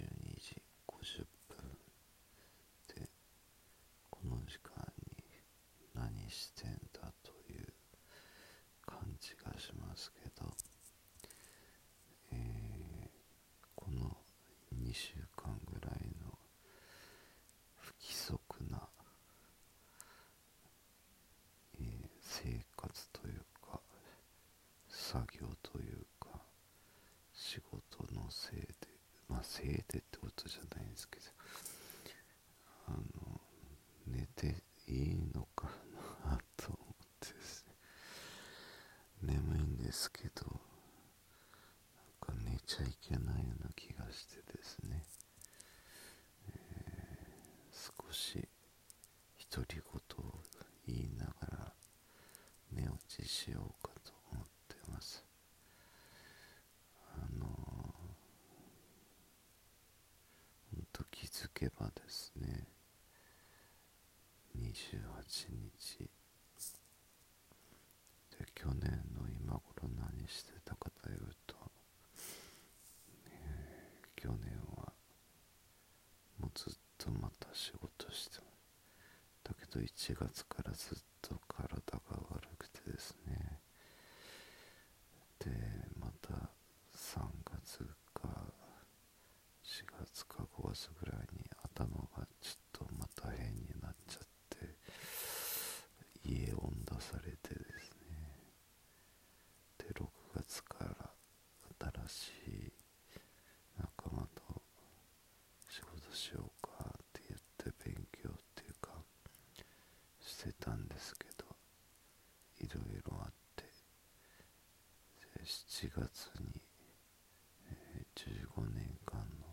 時50分でこの時間に何してんだという感じがしますけど、えーこの2週間ぐらいの不規則な、えー生活というか作業というか仕事のせいでまあせいでってことじゃないんですけど。あの寝ていいのかなと思ってですね。眠いんですけどなんか寝ちゃいけないような気がしてですね、えー少し独り言を言いながら寝落ちしようかと思ってますあのほんと気づけばですね。28日。で去年の今頃何してたかというと、えー去年はもうずっとまた仕事してだけど1月からずっと体が悪くてですねでまた3月か4月か5月ぐらいに頭がちょっとまた変になっちゃって家を出されてですねで6月から新しい仲間と仕事しようかって言って勉強っていうかしてたんですけどいろいろあってで7月に、えー15年間の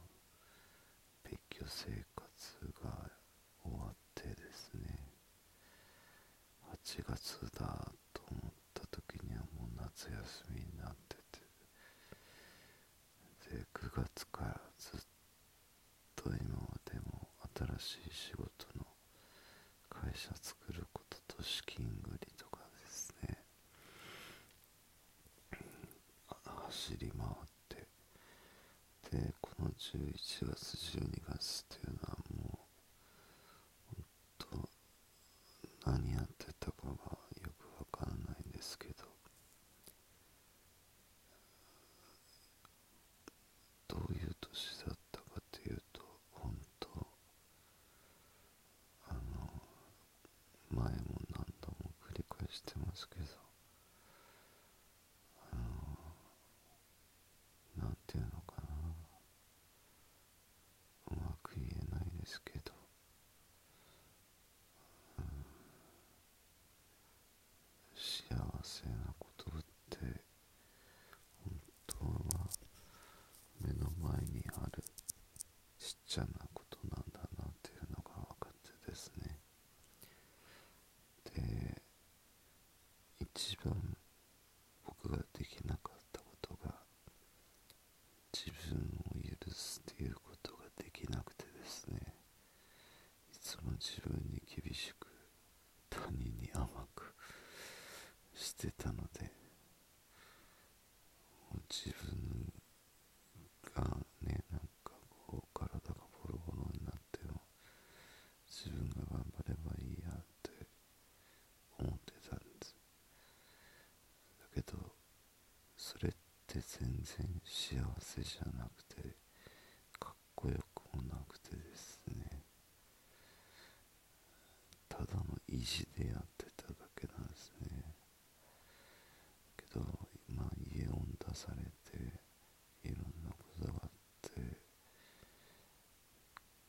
別居生活が終わってですね8月だと思った時にはもう休みになっててで9月からずっと今までも新しい仕事の会社作ることと資金繰りとかですね。走り回ってでこの11月12月っていうのはもう本当何やってたかがよくわからないんですけどどういう年だったかというと本当あの前も何度も繰り返してますけどあのなんていうのかなうまく言えないですけど、うん幸せなことって本当は目の前にあるちっちゃなことなんだなっていうのが分かってですねで一番僕ができなかったことが自分を許すっていうことができなくてですねいつも自分に厳しく他人に甘くしてたのでもう自分がねなんかこう体がボロボロになっても自分が頑張ればいいやって思ってたんですだけどそれって全然幸せじゃなくてかっこよくもなくてですね。ただの意地でやってただけなんですね。けど今家を出されていろんなことがあって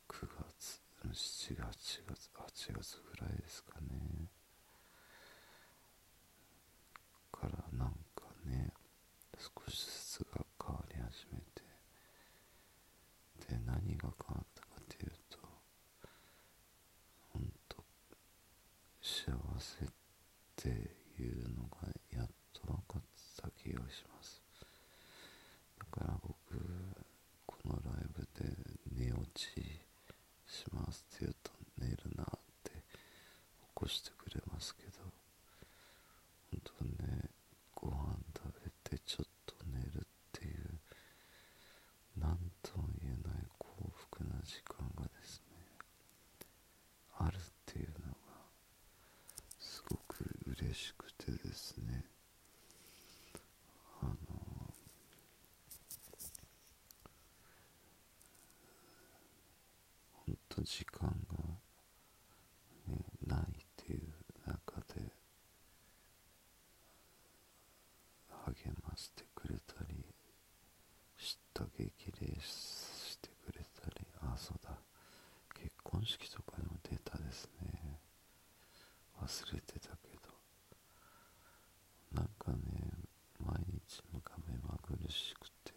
9月7月8月8月ぐらいですかね。からなんかね少しずつが変わり始めてで何が変わったかというと本当幸せっていうのがやっと分かった気がします。だから僕このライブで寝落ちしますって言うと寝るなって起こしてくれますけど本当ねご飯食べてちょっと寝るっていう何とも言えない幸と時間が、ね、ないっていう中で励ましてくれたり知った激励してくれたりあそうだ結婚式とかにも出たですね忘れてたけどなんかね毎日のが目まぐるしくて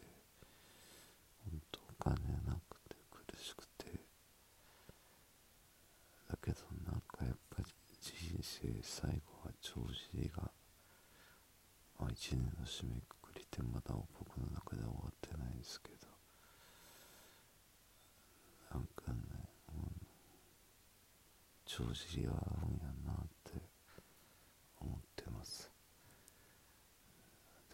本当お金なくて苦しくてだけどなんかやっぱり人生最後は帳尻が、まあ、1年の締めくくりでまだ僕の中で終わってないですけど。なんかね、うん、帳尻は合うんやなって思ってます。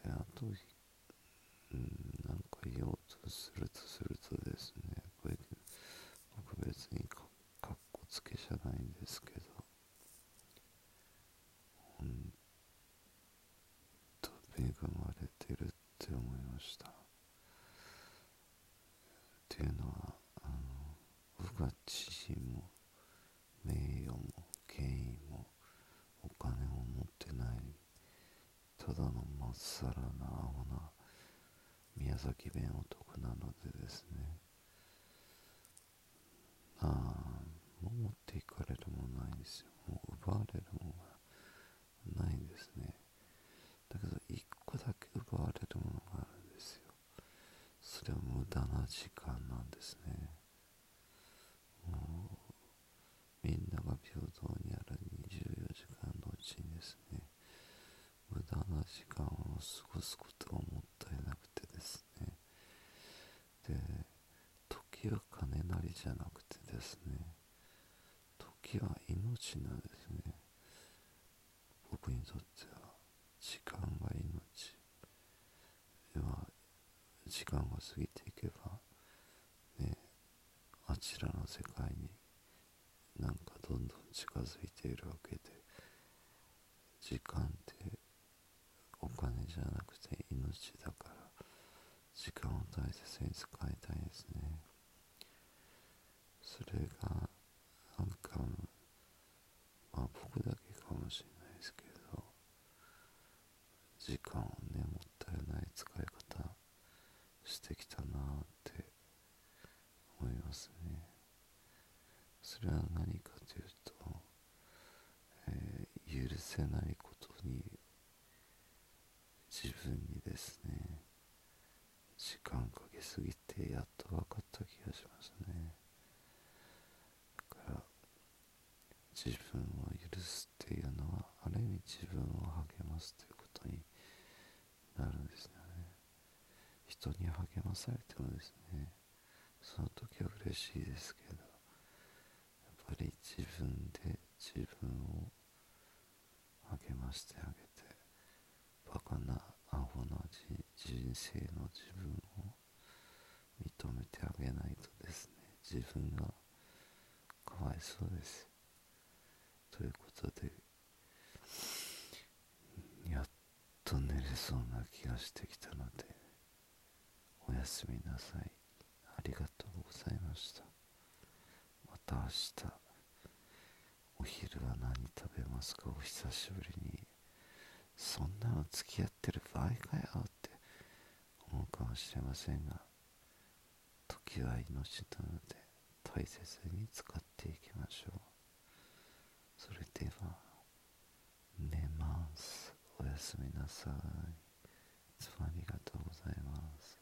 であとうんなんか言おうとするとするとですねこれ僕別にかっこつけじゃないんですけどほんと恵まれてるって思いました。っていうのはあの僕は地位も名誉も権威もお金も持ってない。ただのまっさらな青な宮崎弁男なのでですね。ああもう持っていかれるもないんですよ。もう奪われるものがないんですねだけど一個だけ奪われるものがあるんですよそれは無駄な時間なんですね。もうみんなが平等にある24時間のうちにですね無駄な時間を過ごすことがもったいなくてですね。で時は金なりじゃなくてですね時は命なんですね。僕にとっては時間が命。は時間が過ぎてちらの世界になんかどんどん近づいているわけで時間ってお金じゃなくて命だから時間を大切に使いたいですね。それがなんかまあ僕だけかもしれないですけど時間をねもったいない使い方してきたなって思いますねそれは何かというと、えー、許せないことに自分にですね時間かけすぎてやっと分かった気がしますね。だから自分を許すっていうのはある意味自分を励ますということになるんですよね。人に励まされてもですねその時は嬉しいですけどやっぱり自分で自分をしてあげてバカなアホな人生の自分を認めてあげないとですね自分がかわいそうです。ということでやっと寝れそうな気がしてきたのでおやすみなさい。ありがとうございました。また明日お昼は何食べますか？お久しぶりに。そんなの付き合ってる場合かよって思うかもしれませんが時は命なので大切に使っていきましょう。それでは寝ます。おやすみなさい。いつもありがとうございます。